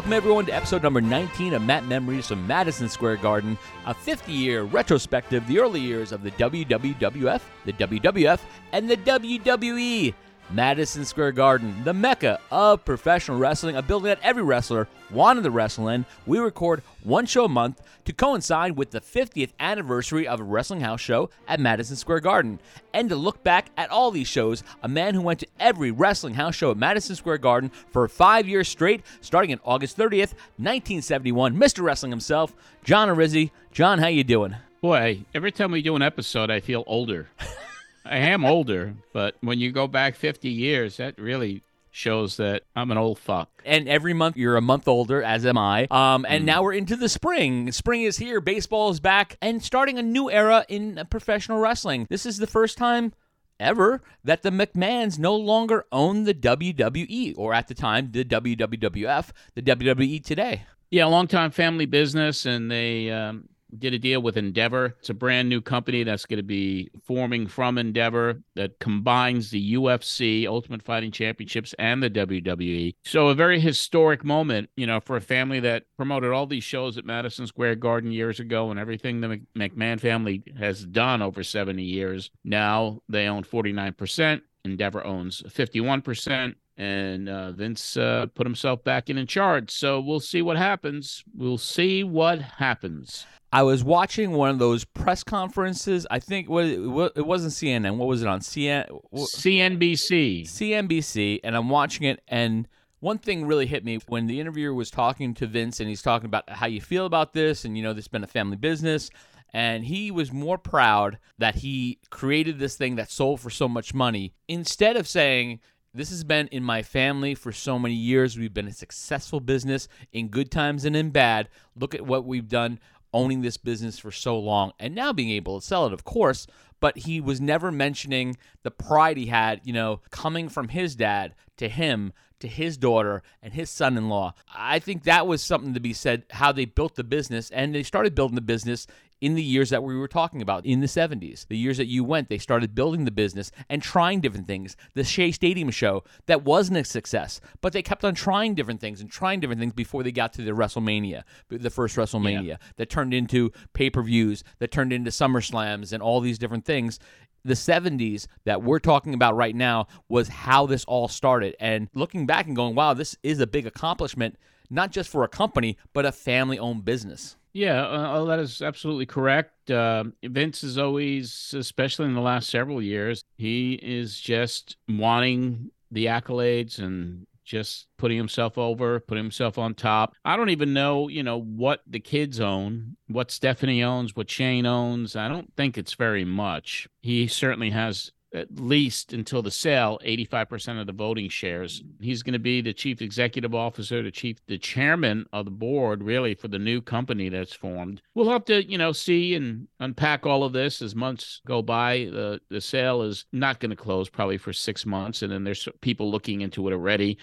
Welcome everyone to episode number 19 of Mat Memories from Madison Square Garden, a 50 year retrospective, the early years of the WWF, the WWF, and the WWE. Madison Square Garden, the mecca of professional wrestling, a building that every wrestler wanted to wrestle in. We record one show a month to coincide with the 50th anniversary of a wrestling house show at Madison Square Garden. And to look back at all these shows, a man who went to every wrestling house show at Madison Square Garden for five years straight, starting on August 30th, 1971, Mr. Wrestling himself, John Arezzi. John, how you doing? Boy, every time we do an episode, I feel older. I am older, but when you go back 50 years, that really shows that I'm an old fuck. And every month you're a month older, as am I. Um, and mm. now we're into the spring. Spring is here. Baseball is back, and starting a new era in professional wrestling. This is the first time ever that the McMahons no longer own the WWE, or at the time the WWF, the WWE today. Yeah, a long time family business, and they um, did a deal with Endeavor. It's a brand new company that's going to be forming from Endeavor that combines the UFC, Ultimate Fighting Championships, and the WWE. So, a very historic moment, you know, for a family that promoted all these shows at Madison Square Garden years ago and everything the McMahon family has done over 70 years. Now they own 49%. Endeavor owns 51% and uh, Vince uh, put himself back in in charge. So we'll see what happens. We'll see what happens. I was watching one of those press conferences. I think what it wasn't CNN. What was it on CN? CNBC? CNBC, and I'm watching it, and one thing really hit me when the interviewer was talking to Vince, and he's talking about how you feel about this, and you know, this has been a family business. And he was more proud that he created this thing that sold for so much money instead of saying, this has been in my family for so many years. We've been a successful business in good times and in bad. Look at what we've done owning this business for so long and now being able to sell it, of course. But he was never mentioning the pride he had, you know, coming from his dad to him to his daughter and his son in law. I think that was something to be said how they built the business. And they started building the business in the years that we were talking about in the 70s. The years that you went, they started building the business and trying different things. The Shea Stadium show, that wasn't a success, but they kept on trying different things and trying different things before they got to the WrestleMania, the first WrestleMania, yeah. that turned into pay per views, that turned into SummerSlams and all these different things the 70s that we're talking about right now was how this all started. And looking back and going, wow, this is a big accomplishment, not just for a company, but a family owned business. Yeah, uh, oh, that is absolutely correct. Uh, Vince is always, especially in the last several years, he is just wanting the accolades and just putting himself over, putting himself on top. I don't even know, you know, what the kids own, what Stephanie owns, what Shane owns. I don't think it's very much. He certainly has at least until the sale 85% of the voting shares he's going to be the chief executive officer the chief the chairman of the board really for the new company that's formed we'll have to you know see and unpack all of this as months go by the the sale is not going to close probably for six months and then there's people looking into it already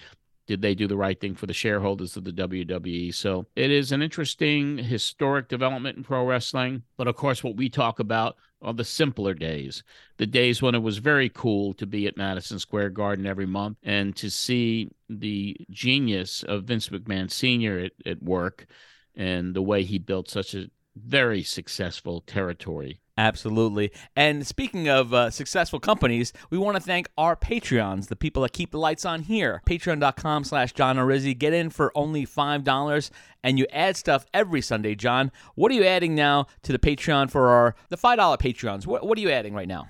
did they do the right thing for the shareholders of the WWE? So it is an interesting historic development in pro wrestling. But of course, what we talk about are the simpler days, the days when it was very cool to be at Madison Square Garden every month and to see the genius of Vince McMahon Sr. at, at work and the way he built such a very successful territory Absolutely. And speaking of uh, successful companies, we want to thank our Patreons, the people that keep the lights on here. Patreon.com slash John Arezzi. Get in for only $5 and you add stuff every Sunday, John. What are you adding now to the Patreon for our the $5 Patreons? What, what are you adding right now?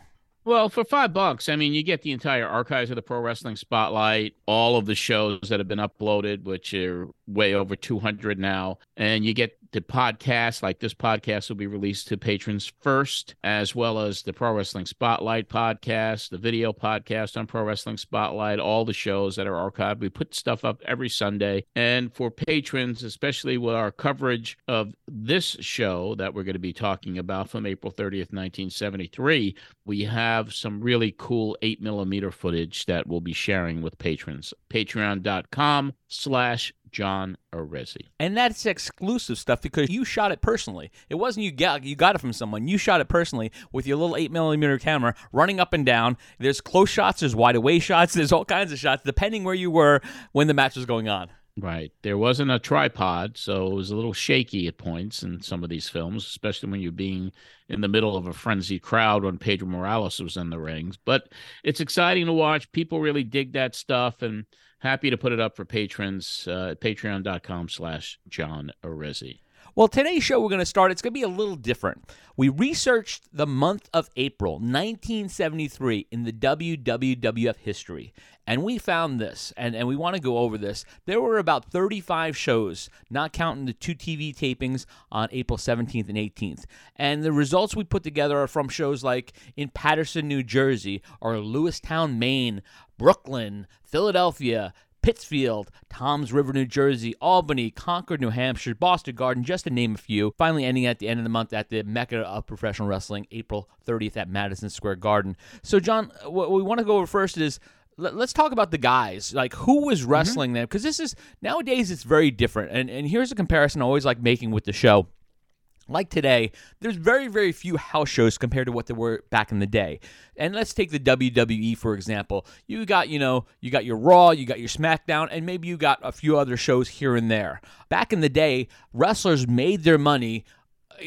Well, for five bucks, I mean, you get the entire archives of the Pro Wrestling Spotlight, all of the shows that have been uploaded, which are way over 200 now, and you get the podcast, like this podcast, will be released to patrons first, as well as the Pro Wrestling Spotlight podcast, the video podcast on Pro Wrestling Spotlight, all the shows that are archived. We put stuff up every Sunday. And for patrons, especially with our coverage of this show that we're going to be talking about from April 30th, 1973, we have some really cool 8 millimeter footage that we'll be sharing with patrons. Patreon.com slash John Arezzi. And that's exclusive stuff because you shot it personally. It wasn't you got you got it from someone. You shot it personally with your little eight millimeter camera, running up and down. There's close shots, there's wide away shots, there's all kinds of shots, depending where you were when the match was going on. Right. There wasn't a tripod, so it was a little shaky at points in some of these films, especially when you're being in the middle of a frenzied crowd when Pedro Morales was in the rings. But it's exciting to watch. People really dig that stuff and happy to put it up for patrons uh, at patreon.com slash John Arezzi. Well, today's show we're going to start, it's going to be a little different. We researched the month of April 1973 in the WWF history, and we found this, and, and we want to go over this. There were about 35 shows, not counting the two TV tapings on April 17th and 18th. And the results we put together are from shows like in Paterson, New Jersey, or Lewiston, Maine, Brooklyn, Philadelphia, Pittsfield, Toms River, New Jersey, Albany, Concord, New Hampshire, Boston Garden, just to name a few. Finally, ending at the end of the month at the Mecca of Professional Wrestling, April 30th at Madison Square Garden. So, John, what we want to go over first is let's talk about the guys like who was mm-hmm. wrestling mm-hmm. them because this is nowadays it's very different and and here's a comparison i always like making with the show like today, there's very, very few house shows compared to what there were back in the day. And let's take the WWE for example. You got, you know, you got your Raw, you got your SmackDown, and maybe you got a few other shows here and there. Back in the day, wrestlers made their money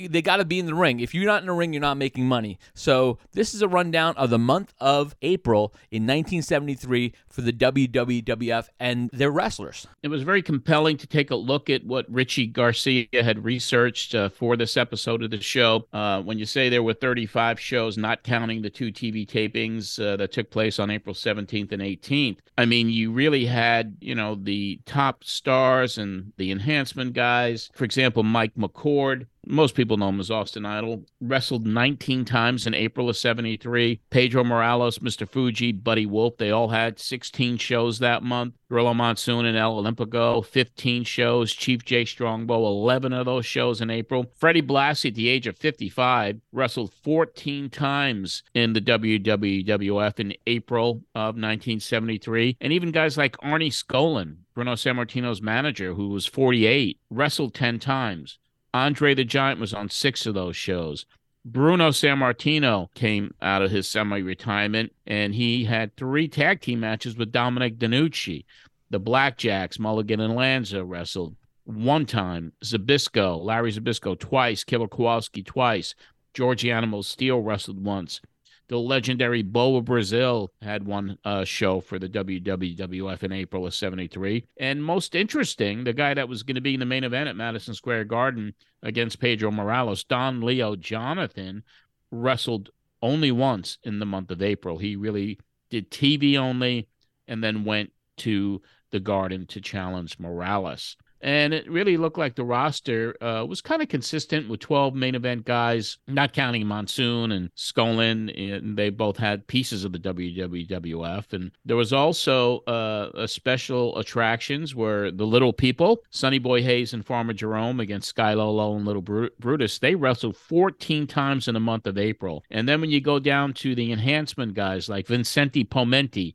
they got to be in the ring. If you're not in the ring, you're not making money. So this is a rundown of the month of April in 1973 for the WWF and their wrestlers. It was very compelling to take a look at what Ritchie Garcia had researched uh, for this episode of the show. Uh, when you say there were 35 shows, not counting the two TV tapings uh, that took place on April 17th and 18th, I mean, you really had, you know, the top stars and the enhancement guys. For example, Mike McCord most people know him as Austin Idol. Wrestled 19 times in April of 73. Pedro Morales, Mr. Fuji, Buddy Wolfe, they all had 16 shows that month. Gorilla Monsoon and El Olympico, 15 shows. Chief Jay Strongbow, 11 of those shows in April. Freddie Blassie, at the age of 55, wrestled 14 times in the WWF in April of 1973. And even guys like Arnie Skaaland, Bruno Sammartino's manager, who was 48, wrestled 10 times. Andre the Giant was on six of those shows. Bruno Sammartino came out of his semi retirement and he had three tag team matches with Dominic DeNucci. The Blackjacks, Mulligan and Lanza wrestled one time. Zbyszko, Larry Zbyszko twice. Killer Kowalski twice. Georgie Animal Steele wrestled once. The legendary Bobo Brazil had one uh, show for the WWF in April of 73. And most interesting, the guy that was going to be in the main event at Madison Square Garden against Pedro Morales, Don Leo Jonathan, wrestled only once in the month of April. He really did TV only and then went to the Garden to challenge Morales and it really looked like the roster uh, was kind of consistent with 12 main event guys, not counting Monsoon and Skaaland. And they both had pieces of the WWF. And there was also uh, a special attractions where the Little People, Sonny Boy Hayes and Farmer Jerome against Sky Low Low and Little Brutus, they wrestled 14 times in the month of April. And then when you go down to the enhancement guys like Vincente Pomenti,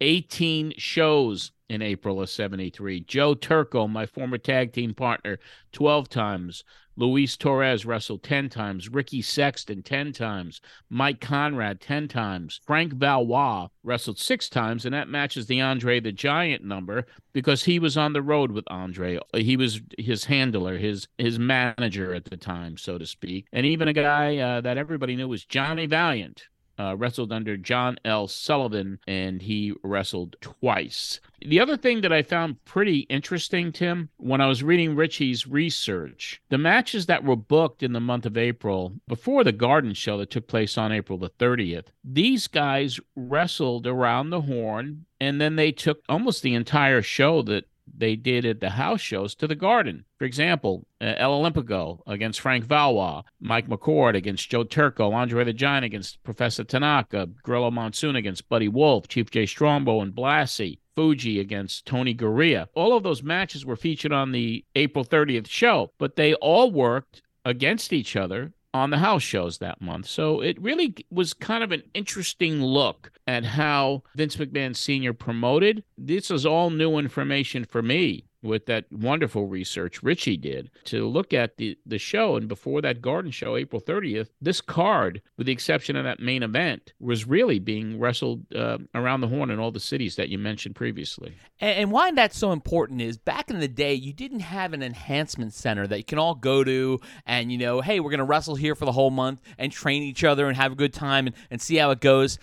18 shows in April of 73. Joe Turco, my former tag team partner, 12 times. Luis Torres wrestled 10 times. Ricky Sexton, 10 times. Mike Conrad, 10 times. Frank Valois wrestled six times, and that matches the Andre the Giant number because he was on the road with Andre. He was his handler, his his manager at the time, so to speak. And even a guy uh, that everybody knew was Johnny Valiant uh, wrestled under John L. Sullivan, and he wrestled twice. The other thing that I found pretty interesting, Tim, when I was reading Ritchie's research, the matches that were booked in the month of April before the Garden Show that took place on April the 30th, these guys wrestled around the horn and then they took almost the entire show that they did at the house shows to the Garden. For example, uh, El Olympico against Frank Valois, Mike McCord against Joe Turco, Andre the Giant against Professor Tanaka, Gorilla Monsoon against Buddy Wolfe, Chief Jay Strongbow and Blassie, Fuji against Tony Garea. All of those matches were featured on the April 30th show, but they all worked against each other on the house shows that month. So it really was kind of an interesting look at how Vince McMahon Sr. promoted. This is all new information for me with that wonderful research Ritchie did to look at the, the show. And before that garden show, April 30th, this card, with the exception of that main event, was really being wrestled uh, around the horn in all the cities that you mentioned previously. And, and why that's so important is back in the day, you didn't have an enhancement center that you can all go to and, you know, hey, we're going to wrestle here for the whole month and train each other and have a good time and, and see how it goes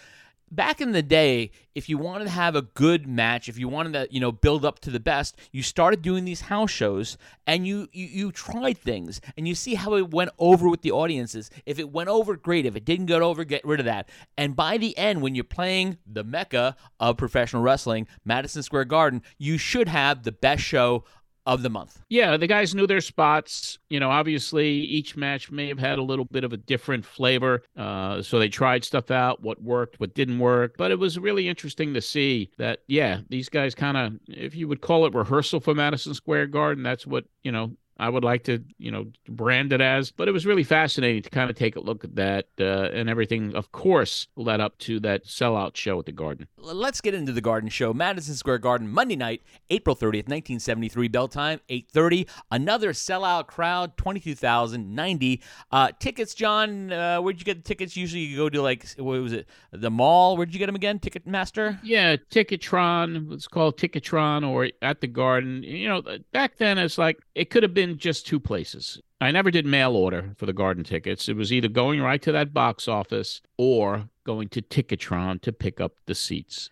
back in the day, if you wanted to have a good match, if you wanted to, you know, build up to the best, you started doing these house shows and you, you you tried things and you see how it went over with the audiences. If it went over, great. If it didn't go over, get rid of that. And by the end, when you're playing the mecca of professional wrestling, Madison Square Garden, you should have the best show of the month. Yeah, the guys knew their spots. You know, obviously each match may have had a little bit of a different flavor. Uh, so they tried stuff out, what worked, what didn't work. But it was really interesting to see that, yeah, these guys kind of, if you would call it rehearsal for Madison Square Garden, that's what, you know, I would like to, you know, brand it as. But it was really fascinating to kind of take a look at that uh, and everything, of course, led up to that sellout show at the Garden. Let's get into the Garden show. Madison Square Garden, Monday night, April 30th, 1973, bell time, 8.30. Another sellout crowd, 22,090. Uh, tickets, John, uh, where'd you get the tickets? Usually you go to, like, what was it, the mall? Where'd you get them again? Ticketmaster? Yeah, Ticketron. It's called Ticketron or at the Garden. You know, back then it's like, it could have been just two places. I never did mail order for the garden tickets. It was either going right to that box office or going to Ticketron to pick up the seats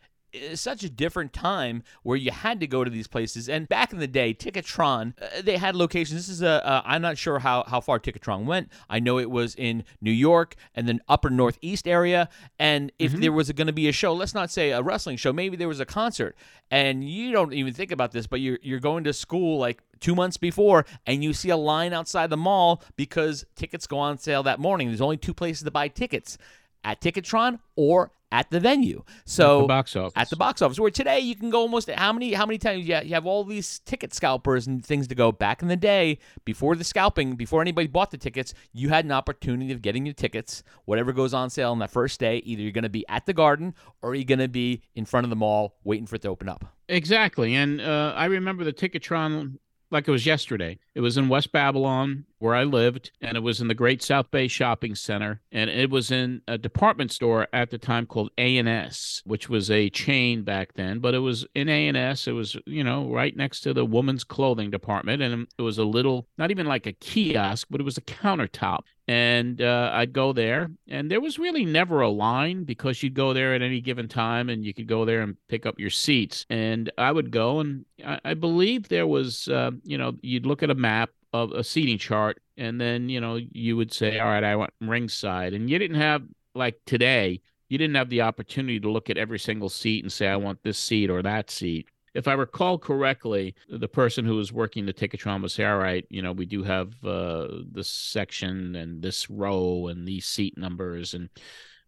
such a different time where you had to go to these places. And back in the day, Ticketron, uh, they had locations. This is a, uh, I'm not sure how, how far Ticketron went. I know it was in New York and then upper Northeast area. And if mm-hmm. there was going to be a show, let's not say a wrestling show, maybe there was a concert, and you don't even think about this, but you're, you're going to school like two months before and you see a line outside the mall because tickets go on sale that morning. There's only two places to buy tickets at Ticketron or at the venue. So at the box office. At the box office. Where today you can go almost how many how many times you have, you have all these ticket scalpers and things to go. Back in the day, before the scalping, before anybody bought the tickets, you had an opportunity of getting your tickets. Whatever goes on sale on that first day, either you're going to be at the Garden or you're going to be in front of the mall waiting for it to open up. Exactly, and uh, I remember the Ticketron like it was yesterday. It was in West Babylon where I lived, and it was in the Great South Bay Shopping Center, and it was in a department store at the time called A&S, which was a chain back then, but it was in A&S. It was, you know, right next to the women's clothing department, and it was a little, not even like a kiosk, but it was a countertop. And uh, I'd go there, and there was really never a line because you'd go there at any given time, and you could go there and pick up your seats. And I would go, and I, I believe there was, uh, you know, you'd look at a map of a seating chart, and then you know you would say, all right, I want ringside, and you didn't have like today. You didn't have the opportunity to look at every single seat and say, I want this seat or that seat if I recall correctly, the person who was working the Ticketron say, "All right, you know, we do have uh, this section and this row and these seat numbers, and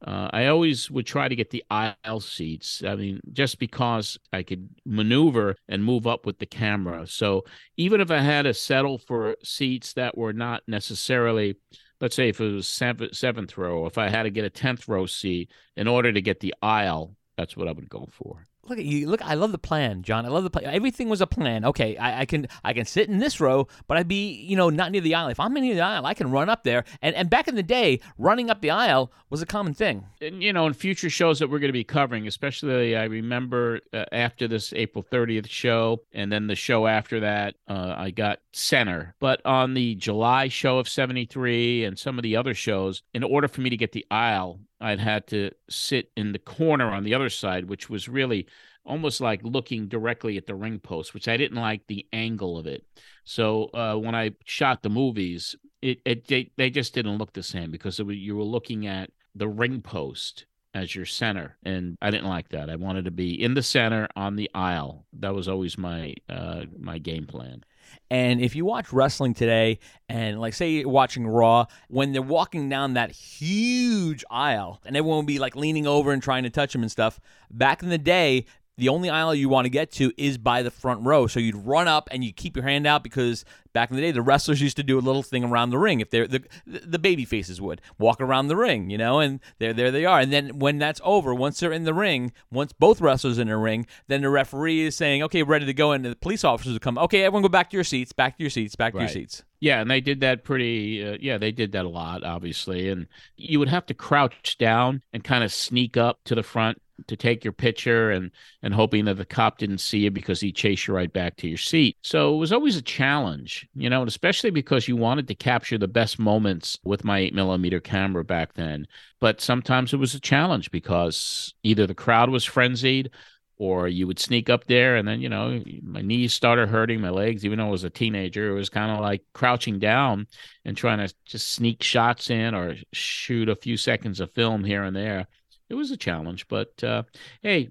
uh, I always would try to get the aisle seats. I mean, just because I could maneuver and move up with the camera. So even if I had to settle for seats that were not necessarily, let's say if it was seventh, seventh row, if I had to get a 10th row seat in order to get the aisle, that's what I would go for. Look at you. Look, I love the plan, John. I love the plan. Everything was a plan. Okay, I, I, can I can sit in this row, but I'd be you know not near the aisle. If I'm near the aisle, I can run up there. And and back in the day, running up the aisle was a common thing. And you know, in future shows that we're going to be covering, especially I remember uh, after this April 30th show, and then the show after that, uh, I got center. But on the July show of '73 and some of the other shows, in order for me to get the aisle, I'd had to sit in the corner on the other side, which was really almost like looking directly at the ring post, which I didn't like the angle of it. So uh, when I shot the movies, it, it they, they just didn't look the same because was, you were looking at the ring post as your center and i didn't like that. I wanted to be in the center on the aisle. That was always my uh my game plan and if you watch wrestling today, and like say watching Raw, when they're walking down that huge aisle, and everyone will be like leaning over and trying to touch them and stuff. Back in the day, the only aisle you want to get to is by the front row. So you'd run up and you keep your hand out because back in the day the wrestlers used to do a little thing around the ring. If they're the the baby faces would walk around the ring, you know, and there there they are. And then when that's over, once they're in the ring, once both wrestlers in the ring, then the referee is saying, "Okay, ready to go," and the police officers come. Okay, everyone go back to your seats, back to your seats, back to Right. your seats. Yeah, and they did that pretty. Uh, yeah, they did that a lot, obviously. And you would have to crouch down and kind of sneak up to the front to take your picture, and and hoping that the cop didn't see you because he chased you right back to your seat. So it was always a challenge, you know, and especially because you wanted to capture the best moments with my eight millimeter camera back then. But sometimes it was a challenge because either the crowd was frenzied or you would sneak up there and then you know my knees started hurting my legs even though i was a teenager it was kind of like crouching down and trying to just sneak shots in or shoot a few seconds of film here and there it was a challenge but uh, hey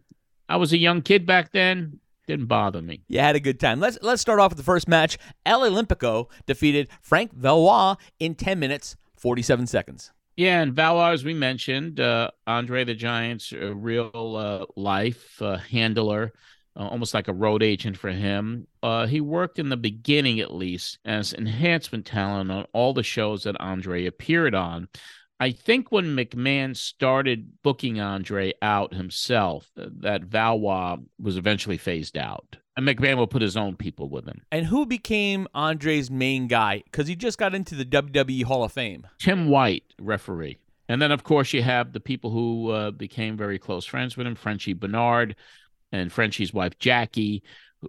i was a young kid back then didn't bother me You had a good time. Let's let's start off with the first match. El Olympico defeated Frank Valois in 10 minutes 47 seconds. Yeah, and Valois, as we mentioned, uh, Andre the Giant's uh, real uh, life uh, handler, uh, almost like a road agent for him. Uh, he worked in the beginning, at least, as enhancement talent on all the shows that Andre appeared on. I think when McMahon started booking Andre out himself, uh, that Valois was eventually phased out. And McMahon will put his own people with him. And who became Andre's main guy? Because he just got into the WWE Hall of Fame. Tim White, referee. And then, of course, you have the people who uh, became very close friends with him Frenchie Bernard and Frenchie's wife, Jackie.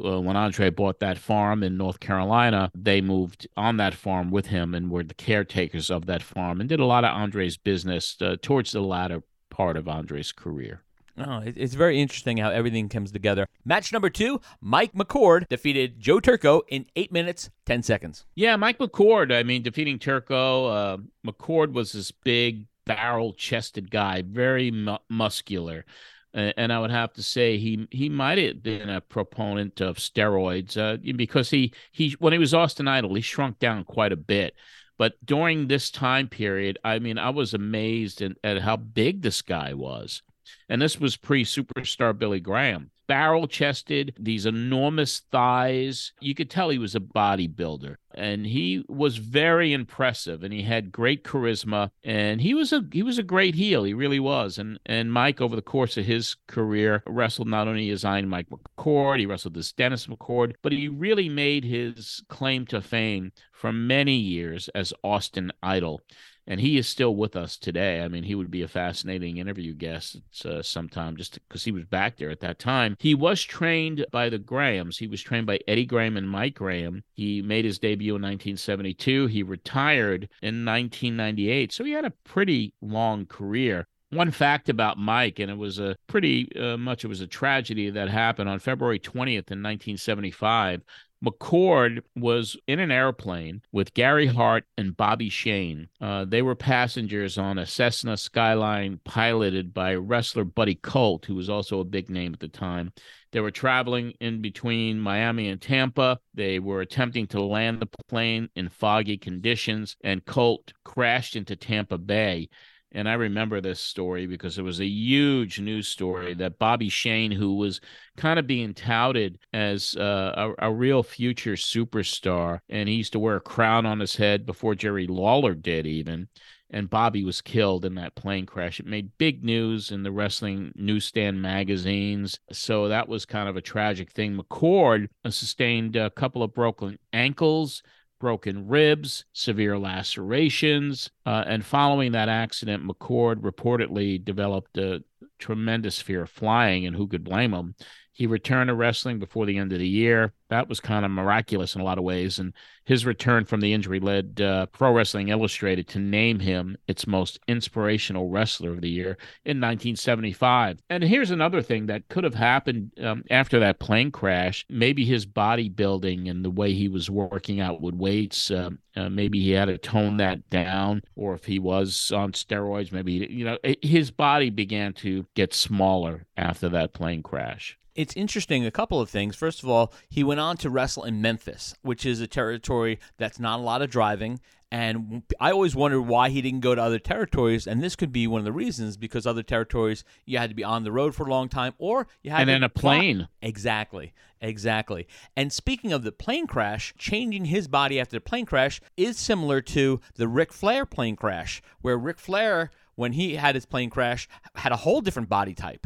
Uh, when Andre bought that farm in North Carolina, they moved on that farm with him and were the caretakers of that farm and did a lot of Andre's business uh, towards the latter part of Andre's career. Oh, it's very interesting how everything comes together. Match number two Mike McCord defeated Joe Turco in 8 minutes 10 seconds. Yeah, Mike McCord. I mean, defeating Turco. Uh, McCord was this big, barrel-chested guy, very mu- muscular, and I would have to say he he might have been a proponent of steroids uh, because he he when he was Austin Idol, he shrunk down quite a bit. But during this time period, I mean, I was amazed at, at how big this guy was. And this was pre superstar Billy Graham. Barrel chested, these enormous thighs. You could tell he was a bodybuilder. And he was very impressive and he had great charisma. And he was a he was a great heel. He really was. And and Mike, over the course of his career, wrestled not only as Iron Mike McCord, he wrestled as Dennis McCord, but he really made his claim to fame for many years as Austin Idol and he is still with us today. I mean, he would be a fascinating interview guest uh, sometime just because he was back there at that time. He was trained by the Grahams. He was trained by Eddie Graham and Mike Graham. He made his debut in 1972. He retired in 1998. So he had a pretty long career. One fact about Mike, and it was a pretty uh, much it was a tragedy that happened on February 20th in 1975. McCord was in an airplane with Gary Hart and Bobby Shane. Uh, they were passengers on a Cessna Skyline piloted by wrestler Buddy Colt, who was also a big name at the time. They were traveling in between Miami and Tampa. They were attempting to land the plane in foggy conditions, and Colt crashed into Tampa Bay. And I remember this story because it was a huge news story that Bobby Shane, who was kind of being touted as uh, a, a real future superstar, and he used to wear a crown on his head before Jerry Lawler did, even. And Bobby was killed in that plane crash. It made big news in the wrestling newsstand magazines. So that was kind of a tragic thing. McCord sustained a couple of broken ankles broken ribs, severe lacerations. Uh, and following that accident, McCord reportedly developed a tremendous fear of flying, and who could blame him? He returned to wrestling before the end of the year. That was kind of miraculous in a lot of ways. And his return from the injury led uh, Pro Wrestling Illustrated to name him its most inspirational wrestler of the year in 1975. And here's another thing that could have happened um, after that plane crash. Maybe his bodybuilding and the way he was working out with weights, uh, uh, maybe he had to tone that down, or if he was on steroids, maybe, you know, his body began to get smaller after that plane crash. It's interesting, a couple of things. First of all, he went on to wrestle in Memphis, which is a territory that's not a lot of driving. And I always wondered why he didn't go to other territories, and this could be one of the reasons because other territories you had to be on the road for a long time, or you had to and in a fly. plane. Exactly, exactly. And speaking of the plane crash, changing his body after the plane crash is similar to the Ric Flair plane crash, where Ric Flair, when he had his plane crash, had a whole different body type,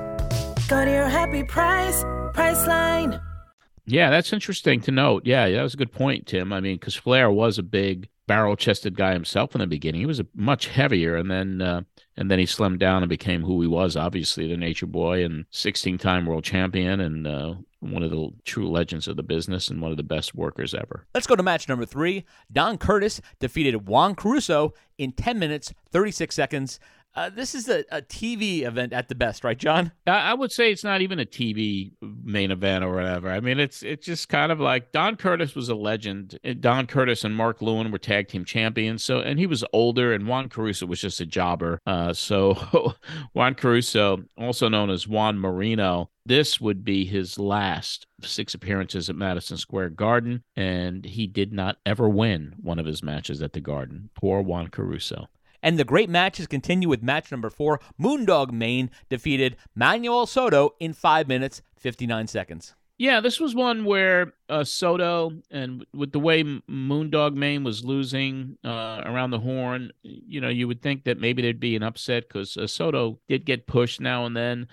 Go to your happy price, Priceline. Yeah, that's interesting to note. Yeah, that was a good point, Tim. I mean, because Flair was a big barrel-chested guy himself in the beginning. He was a much heavier, and then uh, and then he slimmed down and became who he was. Obviously, the Nature Boy and 16-time world champion, and uh, one of the true legends of the business, and one of the best workers ever. Let's go to match number three. Don Curtis defeated Juan Caruso in 10 minutes, 36 seconds. Uh, this is a, a TV event at the best, right, John? I, would say it's not even a TV main event or whatever. I mean, it's it's just kind of like Don Curtis was a legend. Don Curtis and Mark Lewin were tag team champions. So, and he was older, and Juan Caruso was just a jobber. Uh, so Juan Caruso, also known as Juan Marino, this would be his last six appearances at Madison Square Garden, and he did not ever win one of his matches at the Garden. Poor Juan Caruso. And the great matches continue with match number four. Moondog Mayne defeated Manuel Soto in 5 minutes, 59 seconds. Yeah, this was one where uh, Soto and with the way Moondog Mayne was losing uh, around the horn, you know, you would think that maybe there'd be an upset because uh, Soto did get pushed now and then,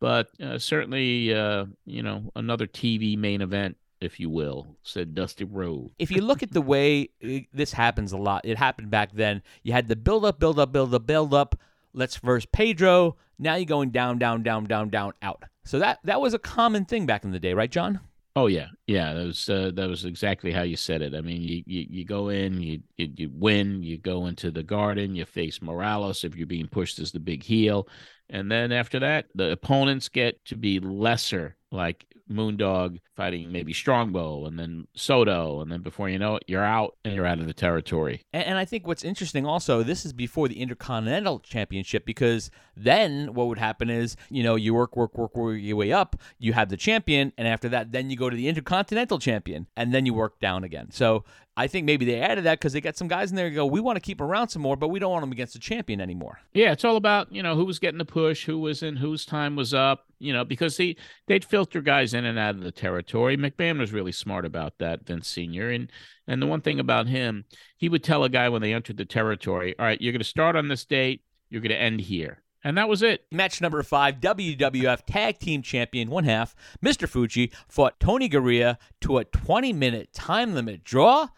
but uh, certainly, uh, you know, another TV main event, if you will, said Dusty Rhodes. If you look at the way this happens a lot, it happened back then. You had the build up, build up, build up, build up. Let's verse Pedro. Now you're going down, down, down, down, down, out. So that that was a common thing back in the day, right, John? Oh yeah, yeah. That was uh, that was exactly how you said it. I mean, you you, you go in, you, you you win, you go into the garden, you face Morales if you're being pushed as the big heel, and then after that, the opponents get to be lesser, like Moondog fighting maybe Strongbow, and then Soto, and then before you know it, you're out and you're out of the territory. And, and I think what's interesting also, this is before the Intercontinental Championship because then what would happen is, you know, you work, work, work, work your way up, you have the champion, and after that, then you go to the Intercontinental Champion, and then you work down again. So I think maybe they added that because they got some guys in there who go, we want to keep around some more, but we don't want them against the champion anymore. Yeah, it's all about you know who was getting the push, who was in, whose time was up. You know, because he they'd filter guys in and out of the territory. McMahon was really smart about that, Vince Senior, and and the one thing about him, he would tell a guy when they entered the territory, all right, you're going to start on this date, you're going to end here, and that was it. Match number five, WWF Tag Team Champion, one half, Mr. Fuji fought Tony Garea to a 20 minute time limit draw.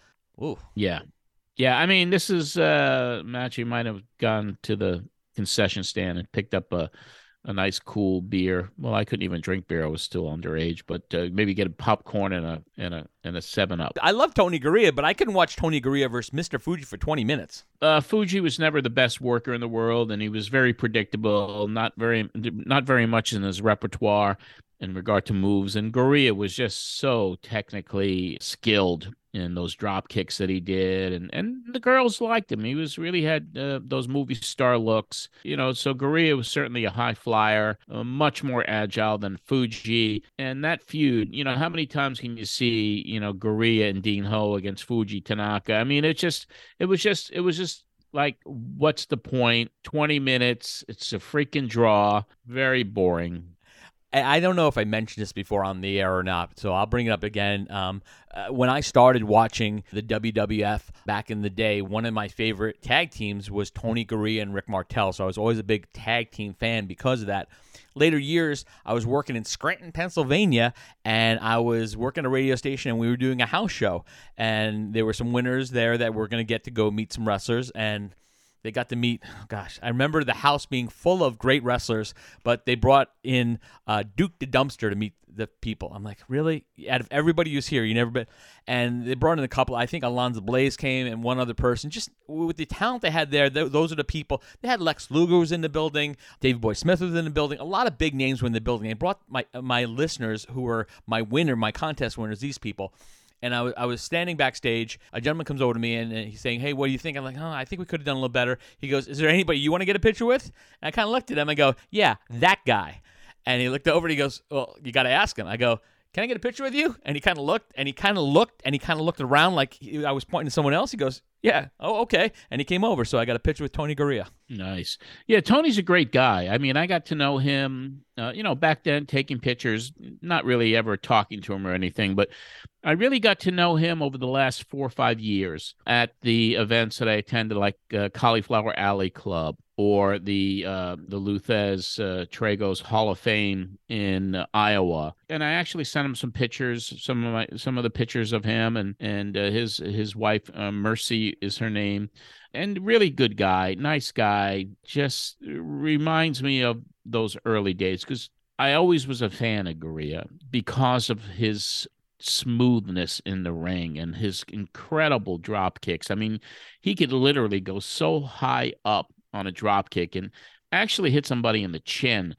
Ooh. Yeah, yeah. I mean, this is a match. You might have gone to the concession stand and picked up a a nice cool beer. Well, I couldn't even drink beer; I was still underage. But uh, maybe get a popcorn and a and a and a Seven Up. I love Tony Garea, but I couldn't watch Tony Garea versus Mr. Fuji for 20 minutes. uh, Fuji was never the best worker in the world, and he was very predictable. Not very, not very much in his repertoire in regard to moves. And Garea was just so technically skilled in those drop kicks that he did, and and the girls liked him. He was really had uh, those movie star looks, you know. So Garea was certainly a high flyer, uh, much more agile than Fuji. And that feud, you know, how many times can you see, you know, Garea and Dean Ho against Fuji Tanaka? I mean, it just, it was just, it was just like what's the point 20 minutes it's a freaking draw very boring I don't know if I mentioned this before on the air or not, so I'll bring it up again. Um, uh, when I started watching the WWF back in the day, one of my favorite tag teams was Tony Garea and Rick Martel. So I was always a big tag team fan because of that. Later years, I was working in Scranton, Pennsylvania, and I was working a radio station, and we were doing a house show. And there were some winners there that were going to get to go meet some wrestlers, and They got to meet, gosh, I remember the house being full of great wrestlers, but they brought in uh, Duke the Dumpster to meet the people. I'm like, really? Out of everybody who's here, you never been. And they brought in a couple. I think Alundra Blayze came and one other person. Just with the talent they had there, th- those are the people. They had Lex Luger was in the building. Davey Boy Smith was in the building. A lot of big names were in the building. They brought my my listeners who were my winner, my contest winners. These people and I was, I was standing backstage. A gentleman comes over to me and, and he's saying, Hey, what do you think? I'm like, Oh, I think we could have done a little better. He goes, Is there anybody you want to get a picture with? And I kind of looked at him. I go, Yeah, that guy. And he looked over and he goes, Well, you got to ask him. I go, Can I get a picture with you? And he kind of looked and he kind of looked and he kind of looked around like he, I was pointing to someone else. He goes, Yeah, oh, okay. And he came over. So I got a picture with Tony Garea. Nice. Yeah, Tony's a great guy. I mean, I got to know him, uh, you know, back then, taking pictures, not really ever talking to him or anything, but I really got to know him over the last four or five years at the events that I attended, like uh, Cauliflower Alley Club or the uh, the Lou Thesz uh, Tragos Hall of Fame in uh, Iowa. And I actually sent him some pictures, some of my some of the pictures of him and and uh, his his wife uh, Mercy is her name, and really good guy, nice guy. Just reminds me of those early days because I always was a fan of Garea because of his smoothness in the ring and his incredible drop kicks. I mean, he could literally go so high up on a drop kick and actually hit somebody in the chin.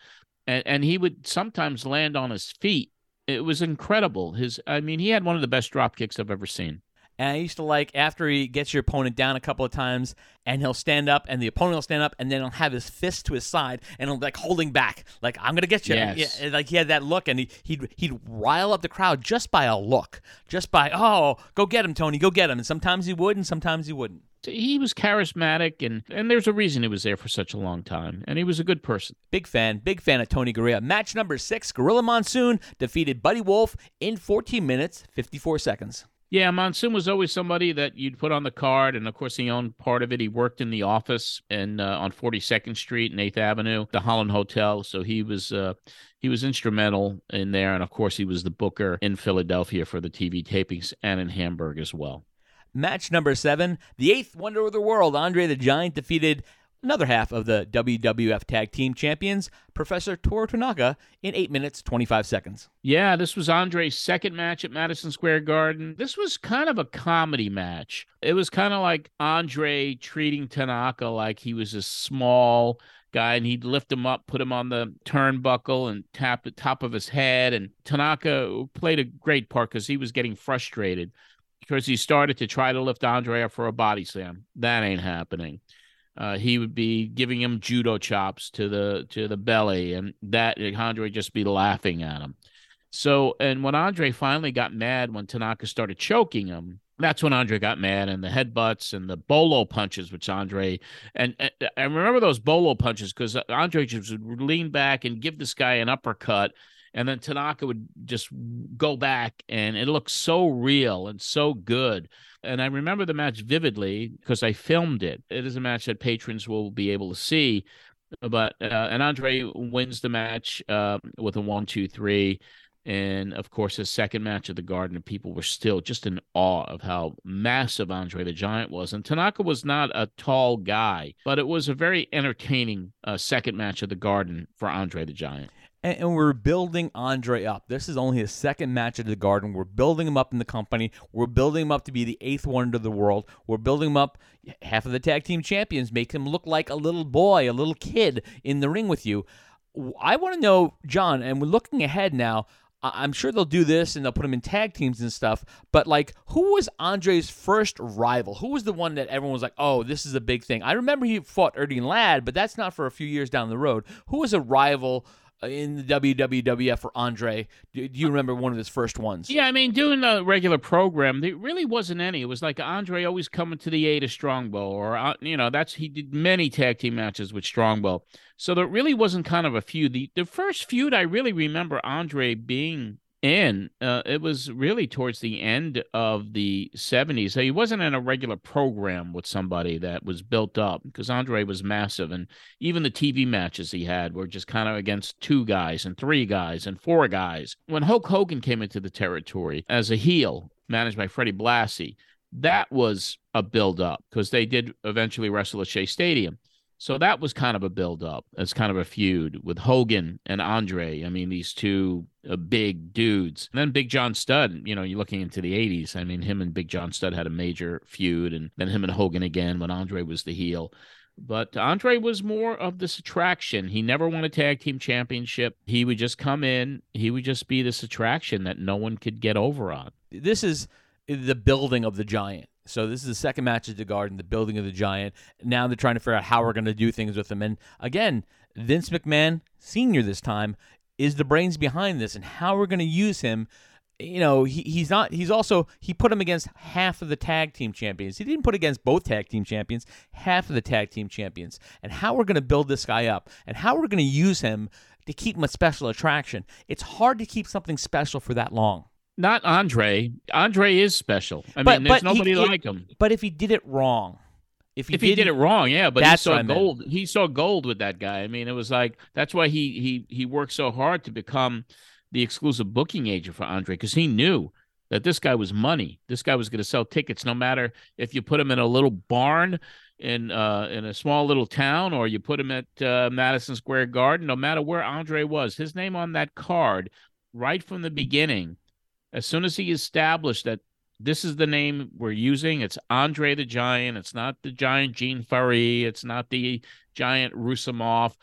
And, and he would sometimes land on his feet. It was incredible. His I mean, he had one of the best drop kicks I've ever seen. And I used to like after he gets your opponent down a couple of times, and he'll stand up, and the opponent will stand up, and then he'll have his fist to his side, and he'll like holding back, like I'm gonna get you. Yes. Like he had that look, and he, he'd he'd rile up the crowd just by a look, just by oh, go get him, Tony, go get him. And sometimes he would, and sometimes he wouldn't. He was charismatic, and and there's a reason he was there for such a long time, and he was a good person. Big fan, big fan of Tony Garea. Match number six: Gorilla Monsoon defeated Buddy Wolfe in 14 minutes 54 seconds. Yeah, Monsoon was always somebody that you'd put on the card, and of course, he owned part of it. He worked in the office and uh, on 42nd Street and 8th Avenue, the Holland Hotel. So he was uh, he was instrumental in there, and of course, he was the booker in Philadelphia for the TV tapings and in Hamburg as well. Match number seven: the eighth wonder of the world, Andre the Giant defeated another half of the WWF Tag Team Champions, Professor Toru Tanaka, in 8 minutes 25 seconds. Yeah, this was Andre's second match at Madison Square Garden. This was kind of a comedy match. It was kind of like Andre treating Tanaka like he was a small guy and he'd lift him up, put him on the turnbuckle and tap the top of his head. And Tanaka played a great part because he was getting frustrated because he started to try to lift Andre up for a body slam. That ain't happening. Uh, he would be giving him judo chops to the to the belly, and that Andre just be laughing at him. So, and when Andre finally got mad when Tanaka started choking him, that's when Andre got mad, and the headbutts and the bolo punches, which Andre and, and I remember those bolo punches because Andre just would lean back and give this guy an uppercut, and then Tanaka would just go back, and it looked so real and so good. And I remember the match vividly because I filmed it. It is a match that patrons will be able to see. But uh, and Andre wins the match uh, with a one, two, three. And of course, his second match of the Garden, people were still just in awe of how massive Andre the Giant was. And Tanaka was not a tall guy, but it was a very entertaining uh, second match of the Garden for Andre the Giant and, and, we're building Andre up. This is only his second match at the Garden. We're building him up in the company. We're building him up to be the eighth wonder of the world. We're building him up. Half of the tag team champions make him look like a little boy, a little kid in the ring with you. I want to know, John, and we're looking ahead now. I'm sure they'll do this and they'll put him in tag teams and stuff. But like, who was Andre's first rival? Who was the one that everyone was like, "Oh, this is a big thing"? I remember he fought Ernie Ladd, but that's not for a few years down the road. Who was a rival in the WWF for Andre. Do, you remember one of his first ones? Yeah, I mean, doing the regular program, there really wasn't any. It was like Andre always coming to the aid of Strongbow, or uh, you know, that's he did many tag team matches with Strongbow. So there really wasn't kind of a feud. The the first feud I really remember Andre being in uh, it was really towards the end of the 70s he wasn't in a regular program with somebody that was built up because andre was massive and even the tv matches he had were just kind of against two guys and three guys and four guys when hulk hogan came into the territory as a heel managed by freddie blassie that was a build up because they did eventually wrestle at Shea Stadium. So that was kind of a build up. It's kind of a feud with Hogan and Andre. I mean, these two uh, big dudes. And then Big John Studd, you know, you're looking into the 80s. I mean, him and Big John Studd had a major feud, and then him and Hogan again when Andre was the heel. But Andre was more of this attraction. He never won a tag team championship. He would just come in, he would just be this attraction that no one could get over on. This is the building of the giant. So this is the second match at the Garden, the building of the giant. Now they're trying to figure out how we're going to do things with him. And again, Vince McMahon, senior this time, is the brains behind this and how we're going to use him. You know, he, he's not. He's also he put him against half of the tag team champions. He didn't put against both tag team champions, half of the tag team champions. And how we're going to build this guy up and how we're going to use him to keep him a special attraction. It's hard to keep something special for that long not Andre. Andre is special. I but, mean, there's nobody he, like him. But if he did it wrong, if he, if he did it wrong, yeah, but he saw gold. He saw gold with that guy. I mean, it was like that's why he he he worked so hard to become the exclusive booking agent for Andre because he knew that this guy was money. This guy was going to sell tickets no matter if you put him in a little barn in uh, in a small little town or you put him at uh, Madison Square Garden. No matter where Andre was, his name on that card right from the beginning as soon as he established that this is the name we're using, it's Andre the Giant. It's not the giant Jean Ferré. It's not the giant Roussimoff.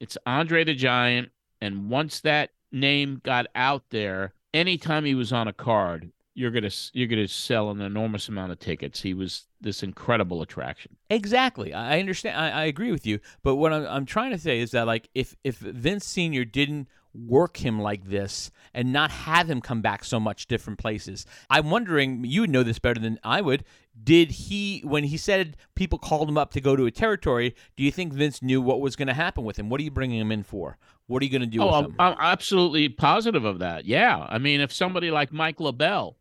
It's Andre the Giant. And once that name got out there, anytime he was on a card, you're gonna you're gonna sell an enormous amount of tickets. He was this incredible attraction. Exactly, I understand. I, I agree with you. But what I'm, I'm trying to say is that like if if Vince Senior didn't work him like this and not have him come back so much different places. I'm wondering, you would know this better than I would. Did he, when he said people called him up to go to a territory, do you think Vince knew what was going to happen with him? What are you bringing him in for? What are you going to do oh, I'm, I'm absolutely positive of that. Yeah. I mean, if somebody like Mike LeBell,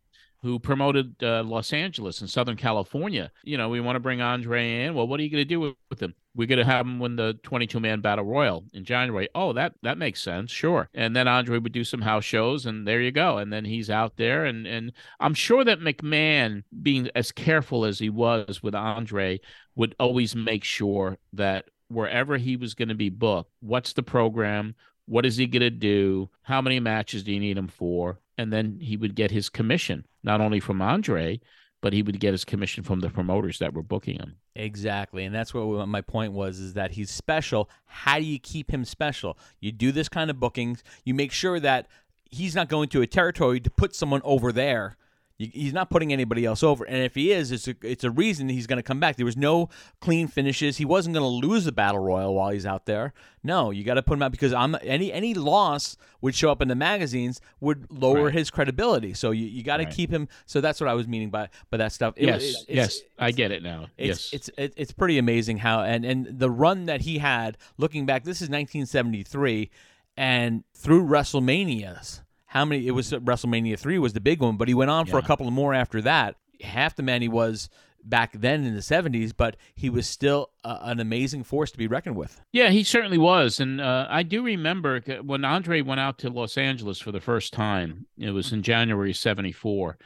who promoted uh, Los Angeles and Southern California. You know, we want to bring Andre in. Well, what are you going to do with, with him? We're going to have him win the 22 man battle royal in January. Oh, that that makes sense. Sure. And then Andre would do some house shows and there you go. And then he's out there and and I'm sure that McMahon being as careful as he was with Andre would always make sure that wherever he was going to be booked, what's the program? What is he going to do? How many matches do you need him for? And then he would get his commission, not only from Andre, but he would get his commission from the promoters that were booking him. Exactly. And that's what my point was is that he's special. How do you keep him special? You do this kind of bookings, you make sure that he's not going to a territory to put someone over there He's not putting anybody else over, and if he is, it's a it's a reason he's going to come back. There was no clean finishes. He wasn't going to lose the battle royal while he's out there. No, you got to put him out because I'm any any loss would show up in the magazines would lower right. his credibility. So you, you got to right. keep him. So that's what I was meaning by by that stuff. It, yes, it, yes, I get it now. It's, yes, it's it's it's pretty amazing how and and the run that he had. Looking back, this is 1973, and through WrestleManias how many? It was WrestleMania three was the big one, but he went on yeah. for a couple of more after that. Half the man he was back then in the 70s, but he was still uh, an amazing force to be reckoned with. Yeah, he certainly was. And uh, I do remember when Andre went out to Los Angeles for the first time, it was in January 74.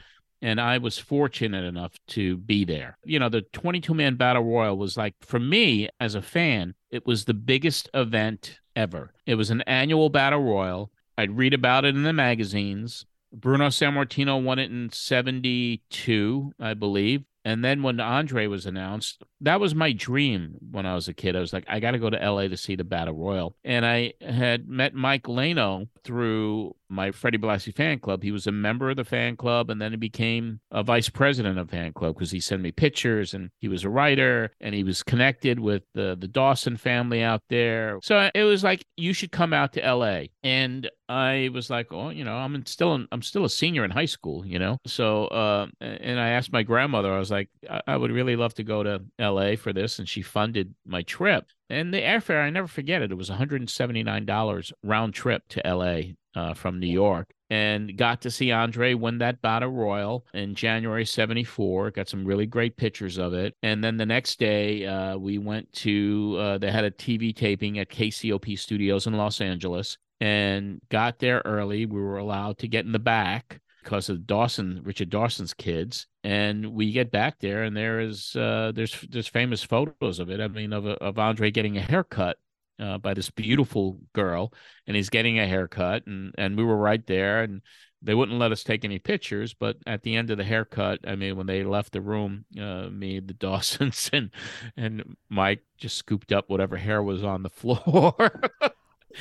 And I was fortunate enough to be there. You know, the 22 man battle royal was like, for me as a fan, it was the biggest event ever. It was an annual battle royal. I'd read about it in the magazines. Bruno Sammartino won it in 72, I believe. And then when Andre was announced, that was my dream when I was a kid. I was like, I got to go to LA to see the Battle Royal. And I had met Mike Lano through my Freddie Blassie fan club. He was a member of the fan club and then he became a vice president of fan club because he sent me pictures and he was a writer and he was connected with the, the Dawson family out there. So it was like, you should come out to LA. And I was like, oh, you know, I'm still in, I'm still a senior in high school, you know. So, uh, and I asked my grandmother, I was like, I, I would really love to go to LA for this, and she funded my trip. And the airfare, I never forget it. It was $179 round trip to LA uh, from New York and got to see Andre win that battle royal in January 74. Got some really great pictures of it. And then the next day, uh, we went to, uh, they had a TV taping at KCOP Studios in Los Angeles and got there early. We were allowed to get in the back because of Dawson, Richard Dawson's kids. And we get back there, and there is uh, there's there's famous photos of it. I mean, of of Andre getting a haircut uh, by this beautiful girl, and he's getting a haircut, and and we were right there, and they wouldn't let us take any pictures. But at the end of the haircut, I mean, when they left the room, uh, me, the Dawsons, and and Mike just scooped up whatever hair was on the floor.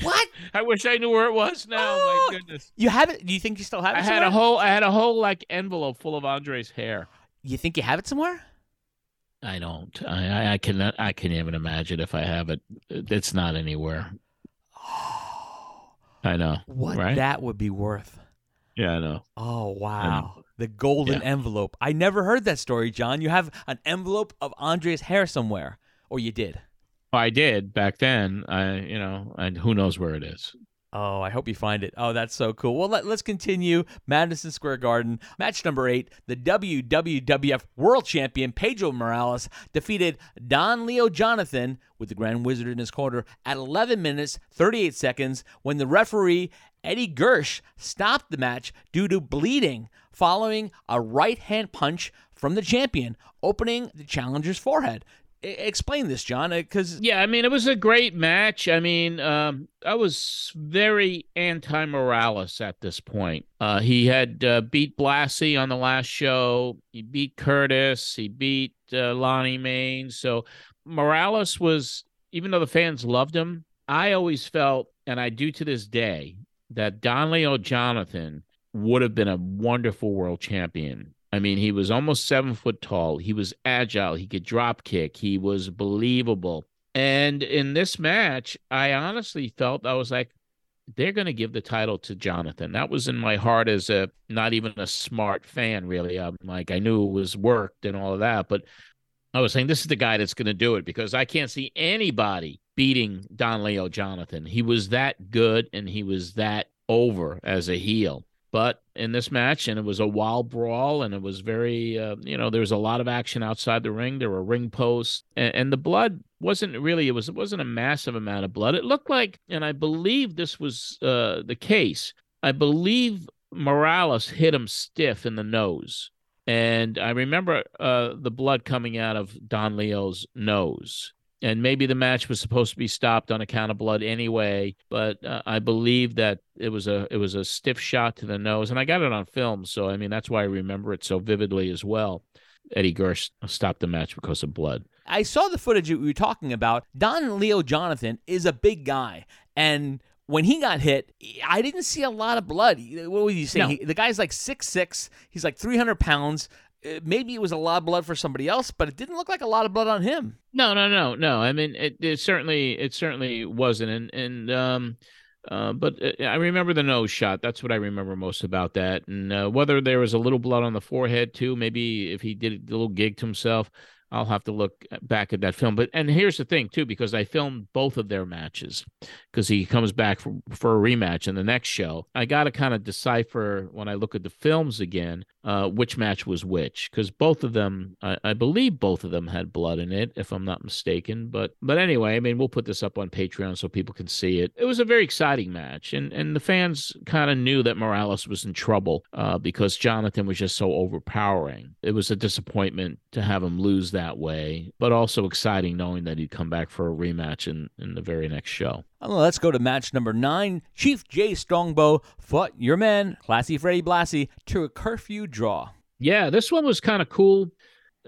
What? I wish I knew where it was now. Oh, My goodness. You have it? Do you think you still have it? I had a whole I had a whole like envelope full of Andre's hair. You think you have it somewhere? I don't. I I, I cannot. I can't even imagine if I have it. It's not anywhere. I know. What Right? that would be worth. Yeah, I know. Oh wow. The golden Yeah. envelope. I never heard that story, John. You have an envelope of Andre's hair somewhere. Or you did. I did back then. I, you know, and who knows where it is. Oh, I hope you find it. Oh, that's so cool. Well, let, us continue. Madison Square Garden, match number eight. The WWWF World Champion Pedro Morales defeated Don Leo Jonathan with the Grand Wizard in his corner at 11 minutes 38 seconds when the referee Eddie Gersh stopped the match due to bleeding following a right hand punch from the champion, opening the challenger's forehead. Explain this, John, because Yeah, I mean, it was a great match. I mean, um, I was very anti Morales at this point. Uh, he had uh, beat Blassie on the last show. He beat Curtis. He beat uh, Lonnie Mayne. So Morales was, even though the fans loved him, I always felt, and I do to this day, that Don Leo Jonathan would have been a wonderful world champion. I mean, he was almost seven foot tall. He was agile. He could drop kick. He was believable. And in this match, I honestly felt I was like, they're going to give the title to Jonathan. That was in my heart as a not even a smart fan, really. I'm like, I knew it was worked and all of that, but I was saying this is the guy that's going to do it because I can't see anybody beating Don Leo Jonathan. He was that good and he was that over as a heel. But in this match, and it was a wild brawl, and it was very, uh, you know, there was a lot of action outside the ring. There were ring posts, and, and the blood wasn't really. It was. It wasn't a massive amount of blood. It looked like, and I believe this was uh, the case. I believe Morales hit him stiff in the nose, and I remember uh, the blood coming out of Don Leo's nose and maybe the match was supposed to be stopped on account of blood anyway but uh, i believe that it was a it was a stiff shot to the nose and i got it on film so i mean that's why i remember it so vividly as well eddie gersh stopped the match because of blood I saw the footage you were talking about. Don Leo Jonathan is a big guy, and when he got hit, I didn't see a lot of blood. What was you saying? No. He, the guy's like six six. He's like three hundred pounds. Maybe it was a lot of blood for somebody else, but it didn't look like a lot of blood on him. no no no no i mean it, it certainly it certainly wasn't and and um uh, but uh, I remember the nose shot. That's what I remember most about that. And uh, whether there was a little blood on the forehead too, maybe if he did a little gig to himself, I'll have to look back at that film. But and here's the thing too, because I filmed both of their matches, because he comes back for, for a rematch in the next show. I got to kind of decipher when I look at the films again, uh, which match was which, because both of them, I, I believe both of them had blood in it, if I'm not mistaken. But but anyway, I mean, we'll put this up on Patreon so people can see it. It was a very exciting match, and and the fans kind of knew that Morales was in trouble uh, because Jonathan was just so overpowering. It was a disappointment to have him lose that way, but also exciting knowing that he'd come back for a rematch in in the very next show. Well, let's go to match number nine. Chief Jay Strongbow fought your man, Classy Freddie Blassie, to a curfew draw. Yeah, this one was kind of cool.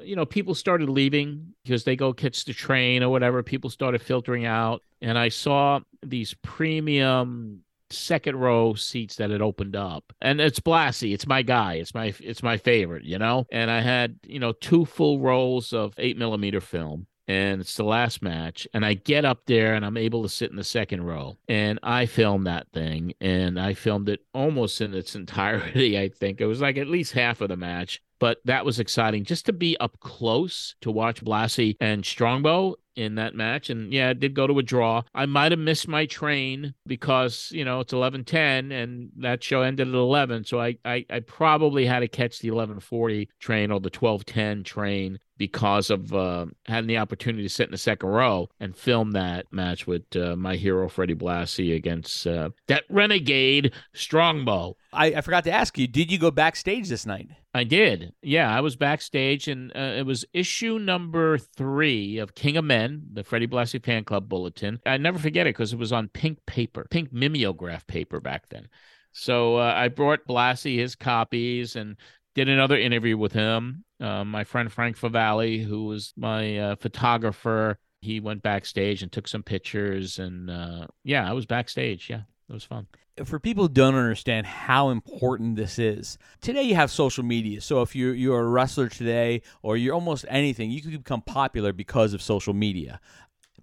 You know, people started leaving because they go catch the train or whatever. People started filtering out, and I saw these premium second row seats that had opened up. And it's Blassie. It's my guy. It's my it's my favorite, you know? And I had, you know, two full rolls of eight millimeter film. And it's the last match. And I get up there and I'm able to sit in the second row. And I filmed that thing. And I filmed it almost in its entirety, I think. It was like at least half of the match. But that was exciting just to be up close to watch Blassie and Strongbow in that match. And yeah, it did go to a draw. I might have missed my train because, you know, it's eleven ten and that show ended at eleven. So I, I I probably had to catch the eleven forty train or the twelve ten train because of uh, having the opportunity to sit in the second row and film that match with uh, my hero Freddie Blassie against uh, that renegade Strongbow. I, I forgot to ask you, did you go backstage this night? I did. Yeah, I was backstage, and uh, it was issue number three of King of Men, the Freddie Blassie Fan Club Bulletin. I never forget it because it was on pink paper, pink mimeograph paper back then. So uh, I brought Blassie his copies and did another interview with him. Uh, my friend Frank Favalli, who was my uh, photographer, he went backstage and took some pictures. And uh, yeah, I was backstage. Yeah, it was fun. For people who don't understand how important this is, today you have social media. So if you're you're a wrestler today, or you're almost anything, you can become popular because of social media.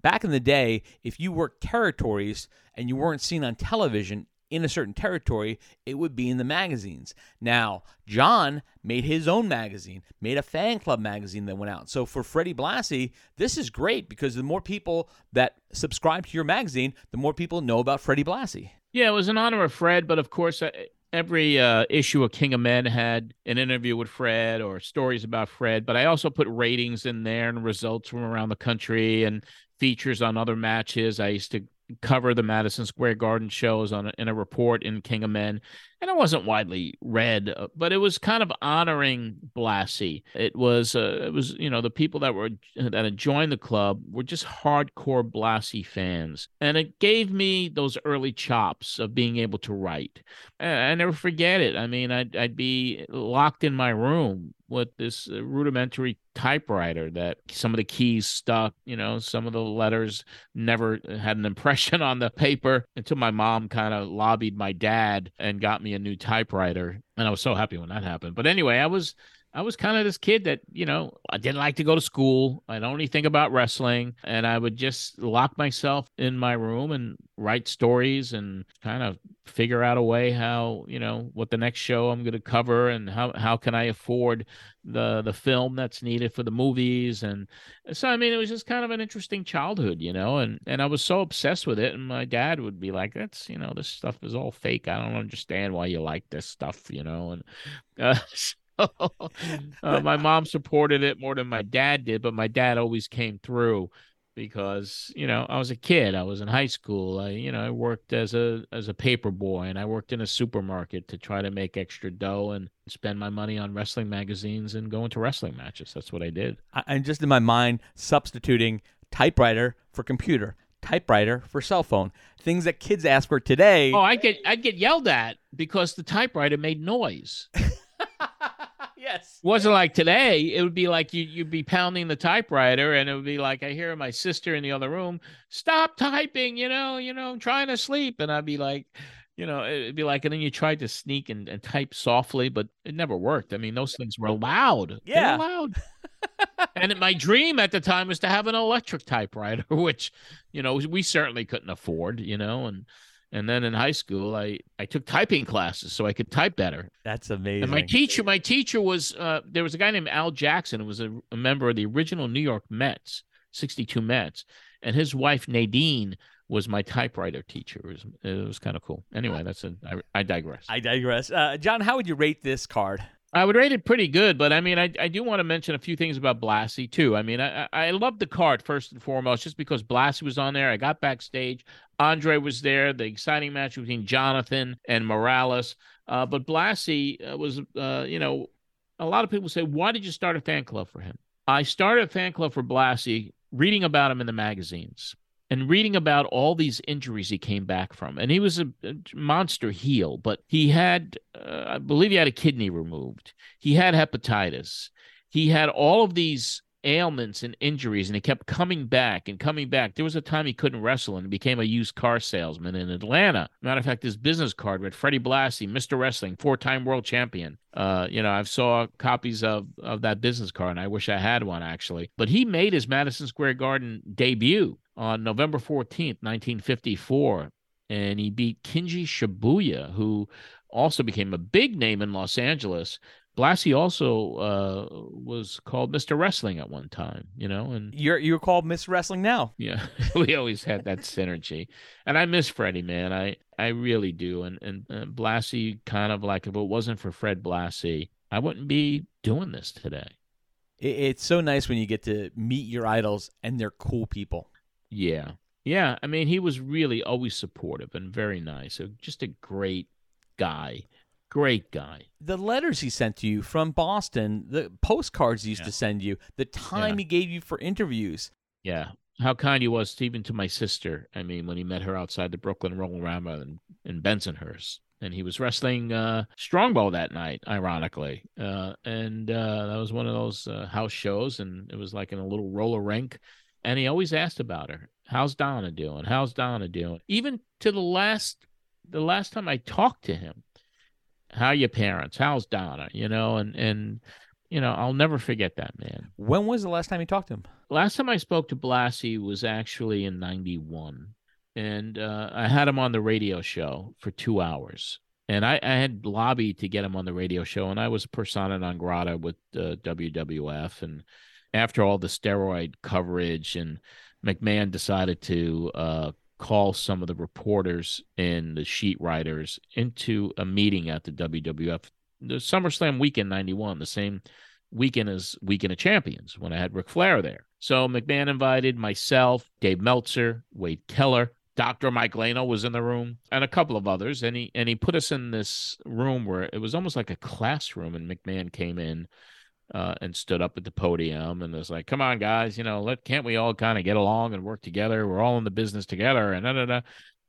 Back in the day, if you worked territories and you weren't seen on television, in a certain territory, it would be in the magazines. Now, John made his own magazine, made a fan club magazine that went out. So for Freddie Blassie, this is great because the more people that subscribe to your magazine, the more people know about Freddie Blassie. Yeah, it was an honor of Fred, but of course, uh, every uh, issue of King of Men had an interview with Fred or stories about Fred. But I also put ratings in there and results from around the country and features on other matches. I used to cover the Madison Square Garden shows on a, in a report in King of Men, and it wasn't widely read, uh, but it was kind of honoring Blassie. It was uh, it was you know the people that were that had joined the club were just hardcore Blassie fans, and it gave me those early chops of being able to write. I, I never forget it. I mean, I'd I'd be locked in my room with this uh, rudimentary typewriter that some of the keys stuck, you know, some of the letters never had an impression on the paper until my mom kind of lobbied my dad and got me a new typewriter. And I was so happy when that happened. But anyway, I was I was kind of this kid that, you know, I didn't like to go to school. I'd only think about wrestling. And I would just lock myself in my room and write stories and kind of figure out a way how, you know, what the next show I'm going to cover and how, how can I afford the the film that's needed for the movies. And so, I mean, it was just kind of an interesting childhood, you know, and, and I was so obsessed with it. And my dad would be like, that's, you know, this stuff is all fake. I don't understand why you like this stuff, you know, and, uh, uh, my mom supported it more than my dad did, but my dad always came through because you know I was a kid. I was in high school. I you know I worked as a as a paper boy, and I worked in a supermarket to try to make extra dough and spend my money on wrestling magazines and going to wrestling matches. That's what I did. I'm just in my mind substituting typewriter for computer typewriter for cell phone. Things that kids ask for today. Oh, I get I get yelled at because the typewriter made noise. yes. Wasn't like today. It would be like you you'd be pounding the typewriter, and it would be like I hear my sister in the other room, "Stop typing!" You know, you know, I'm trying to sleep, and I'd be like, you know, it'd be like, and then you tried to sneak and, and type softly, but it never worked. I mean, those things were loud. Yeah, loud. and my dream at the time was to have an electric typewriter, which, you know, we certainly couldn't afford. You know, and and then in high school, I I took typing classes so I could type better. That's amazing. And my teacher, my teacher was uh, there was a guy named Al Jackson who was a, a member of the original New York Mets, '62 Mets, and his wife Nadine was my typewriter teacher. It was, was kind of cool. Anyway, that's a I, I digress. I digress. Uh, John, how would you rate this card? I would rate it pretty good, but I mean, I, I do want to mention a few things about Blassie too. I mean, I I love the card first and foremost, just because Blassie was on there. I got backstage, Andre was there, the exciting match between Jonathan and Morales. Uh, but Blassie uh, was, uh, you know, a lot of people say, why did you start a fan club for him? I started a fan club for Blassie, reading about him in the magazines and reading about all these injuries he came back from. And he was a, a monster heel, but he had, uh, I believe he had a kidney removed. He had hepatitis. He had all of these ailments and injuries, and he kept coming back and coming back. There was a time he couldn't wrestle and became a used car salesman in Atlanta. Matter of fact, his business card read Freddie Blassie, Mr. Wrestling, four-time world champion. Uh, you know, I've saw copies of of that business card, and I wish I had one actually. But he made his Madison Square Garden debut on November 14th, 1954, and he beat Kinji Shibuya, who also became a big name in Los Angeles Blassie also uh, was called Mr. Wrestling at one time, you know, and you're you're called Miss Wrestling now. Yeah, we always had that synergy, and I miss Freddie, man. I I really do, and and uh, Blassie kind of like if it wasn't for Fred Blassie, I wouldn't be doing this today. It, it's so nice when you get to meet your idols and they're cool people. Yeah. Yeah. I mean, he was really always supportive and very nice. So just a great guy. Great guy. The letters he sent to you from Boston, the postcards he used Yeah. to send you, the time Yeah. he gave you for interviews. Yeah. How kind he was, even to my sister. I mean, when he met her outside the Brooklyn Roll Rama in, in Bensonhurst. And he was wrestling uh, Strongbow that night, ironically. Uh, and uh, that was one of those uh, house shows. And it was like in a little roller rink. And he always asked about her. How's Donna doing? How's Donna doing? Even to the last, the last time I talked to him, how your parents? How's Donna? You know, and, and, you know, I'll never forget that man When was the last time you talked to him? last time I spoke to Blassie was actually in 91. And uh, I had him on the radio show for two hours. And I, I had lobbied to get him on the radio show, and I was persona non grata with uh, WWF. And after all the steroid coverage, and McMahon decided to uh, call some of the reporters and the sheet writers into a meeting at the WWF, the SummerSlam weekend 91, the same weekend as Weekend of Champions when I had Ric Flair there. So McMahon invited myself, Dave Meltzer, Wade Keller, Dr. Mike Lano was in the room, and a couple of others. And he and he put us in this room where it was almost like a classroom. And McMahon came in uh, and stood up at the podium and was like, "Come on, guys, you know, let can't we all kind of get along and work together? We're all in the business together." And da da da.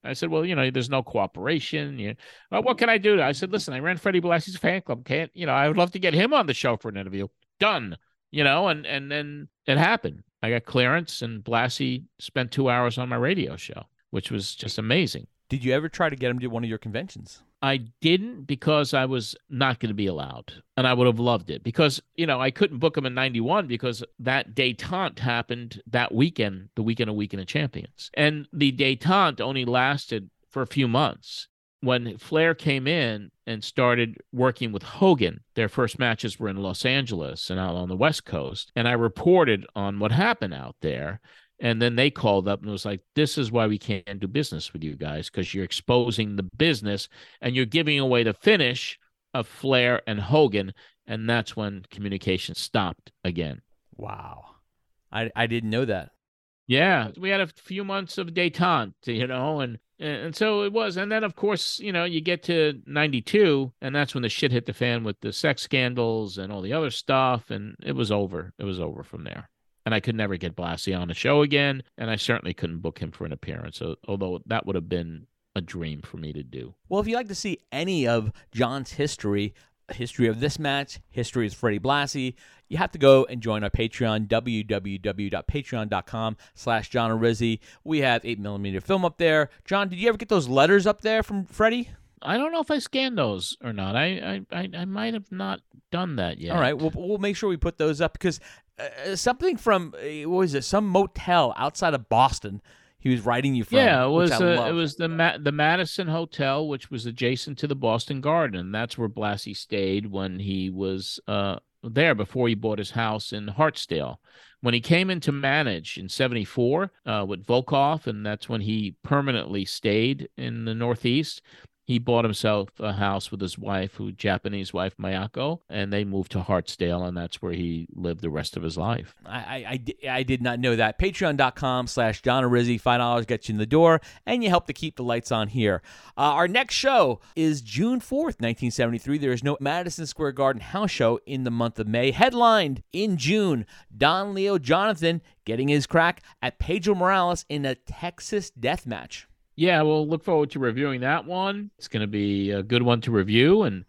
I said, "Well, you know, there's no cooperation. You, well, what can I do?" I said, "Listen, I ran Freddie Blassie's fan club. Can't you know? I would love to get him on the show for an interview. Done. You know." And and then it happened. I got clearance, and Blassie spent two hours on my radio show, which was just amazing. Did you ever try to get him to one of your conventions? I didn't because I was not going to be allowed. And I would have loved it because, you know, I couldn't book him in 91 because that detente happened that weekend, the weekend of Weekend of Champions. And the detente only lasted for a few months. When Flair came in and started working with Hogan, their first matches were in Los Angeles and out on the West Coast. And I reported on what happened out there. And then they called up and was like, this is why we can't do business with you guys because you're exposing the business and you're giving away the finish of Flair and Hogan. And that's when communication stopped again. Wow. I, I didn't know that. Yeah, we had a few months of detente, you know, and and so it was. And then of course, you know, you get to 92 and that's when the shit hit the fan with the sex scandals and all the other stuff and it was over. It was over from there. And I could never get Blassie on the show again, and I certainly couldn't book him for an appearance, although that would have been a dream for me to do. Well, if you'd like to see any of John's history, history of this match, history of Freddie Blassie, you have to go and join our Patreon, www.patreon.com slash John Arezzi. We have 8mm film up there. John, did you ever get those letters up there from Freddie? I don't know if I scanned those or not. I I, I, I might have not done that yet. All right, we'll, we'll make sure we put those up because uh, something from, uh, what was it, some motel outside of Boston he was writing you from. yeah, it was I uh, it was the Ma- the Madison Hotel, which was adjacent to the Boston Garden. And that's where Blassie stayed when he was uh, there before he bought his house in Hartsdale. When he came in to manage in '74 uh, with Volkoff, and that's when he permanently stayed in the Northeast. He bought himself a house with his wife, who Japanese wife Miyako, and they moved to Hartsdale, and that's where he lived the rest of his life. I, I, I did not know that. Patreon.com slash John Arezzi. $5 gets you in the door, and you help to keep the lights on here. Uh, our next show is June 4th, 1973. There is no Madison Square Garden house show in the month of May. Headlined in June, Don Leo Jonathan getting his crack at Pedro Morales in a Texas death match. Yeah, we'll look forward to reviewing that one. It's going to be a good one to review, and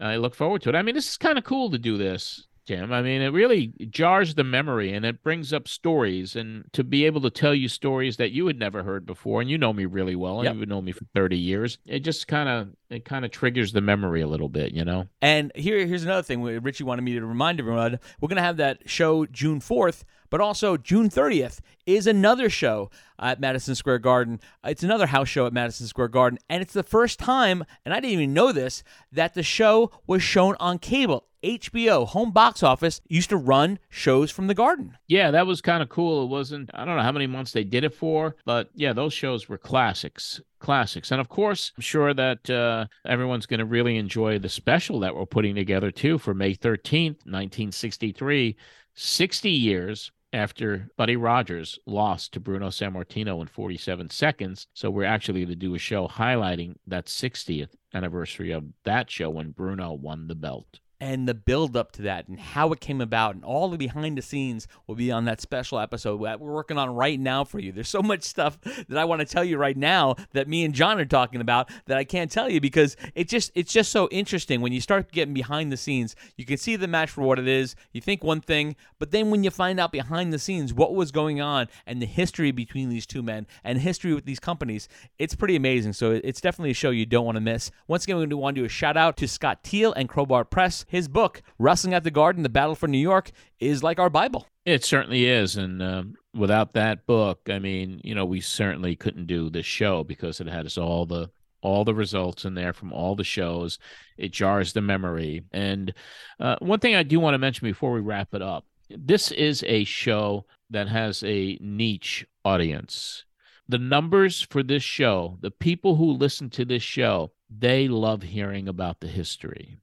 I look forward to it. I mean, this is kind of cool to do this, Jim. I mean, it really jars the memory and it brings up stories, and to be able to tell you stories that you had never heard before, and you know me really well, and Yep. you've known me for thirty years. It just kind of it kind of triggers the memory a little bit, you know. And here, here's another thing. Ritchie wanted me to remind everyone. We're going to have that show June 4th, but also June 30th is another show at Madison Square Garden. It's another house show at Madison Square Garden, and it's the first time, and I didn't even know this, that the show was shown on cable. HBO, home box office, used to run shows from the Garden. Yeah, that was kind of cool. It wasn't, I don't know how many months they did it for, but yeah, those shows were classics. Classics. And of course, I'm sure that uh, everyone's going to really enjoy the special that we're putting together too for May 13th, 1963. 60 years after Buddy Rogers lost to Bruno Sammartino in 47 seconds. So we're actually going to do a show highlighting that 60th anniversary of that show when Bruno won the belt and the build up to that and how it came about and all the behind the scenes will be on that special episode that we're working on right now for you. There's so much stuff that I want to tell you right now that me and John are talking about that I can't tell you because it just it's just so interesting when you start getting behind the scenes. You can see the match for what it is. You think one thing, but then when you find out behind the scenes what was going on and the history between these two men and history with these companies, it's pretty amazing. So it's definitely a show you don't want to miss. Once again, we want to do a shout out to Scott Teal and Crowbar Press his book, Wrestling at the Garden: The Battle for New York, is like our Bible. It certainly is, and um, without that book, I mean, you know, we certainly couldn't do this show because it has all the all the results in there from all the shows. It jars the memory. And uh, one thing I do want to mention before we wrap it up: this is a show that has a niche audience. The numbers for this show, the people who listen to this show, they love hearing about the history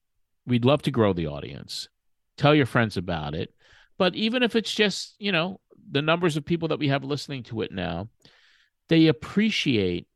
we'd love to grow the audience. Tell your friends about it. But even if it's just, you know, the numbers of people that we have listening to it now, they appreciate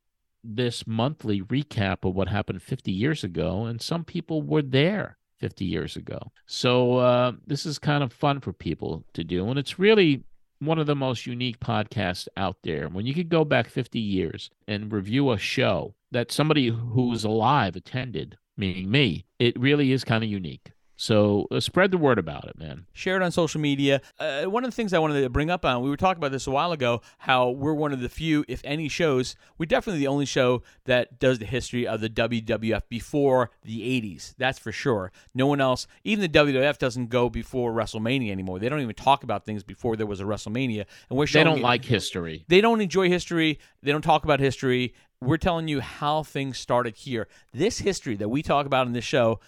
this monthly recap of what happened 50 years ago. And some people were there 50 years ago. So uh, this is kind of fun for people to do. And it's really one of the most unique podcasts out there. When you could go back 50 years and review a show that somebody who was alive attended meaning me, it really is kind of unique. So uh, spread the word about it, man. Share it on social media. Uh, one of the things I wanted to bring up on, we were talking about this a while ago, how we're one of the few, if any, shows. We're definitely the only show that does the history of the WWF before the 80s. That's for sure. No one else, even the WWF doesn't go before WrestleMania anymore. They don't even talk about things before there was a WrestleMania. And we're showing they don't like history. They don't enjoy history. They don't talk about history. We're telling you how things started here. This history that we talk about in this show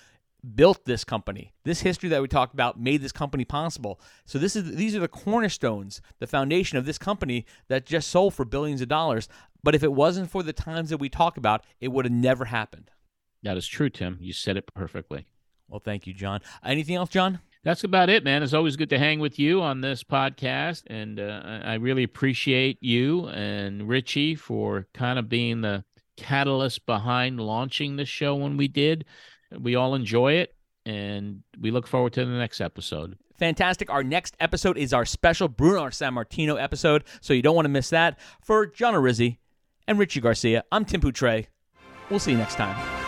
built this company. This history that we talked about made this company possible. So this is these are the cornerstones, the foundation of this company that just sold for billions of dollars. But if it wasn't for the times that we talk about, it would have never happened. That is true, Tim. You said it perfectly. Well, thank you, John. Anything else, John? That's about it, man. It's always good to hang with you on this podcast. And uh, I really appreciate you and Ritchie for kind of being the catalyst behind launching the show when we did. We all enjoy it, and we look forward to the next episode. Fantastic. Our next episode is our special Bruno Sammartino episode, so you don't want to miss that. For John Arezzi and Ritchie Garcia, I'm Tim Puttre. We'll see you next time.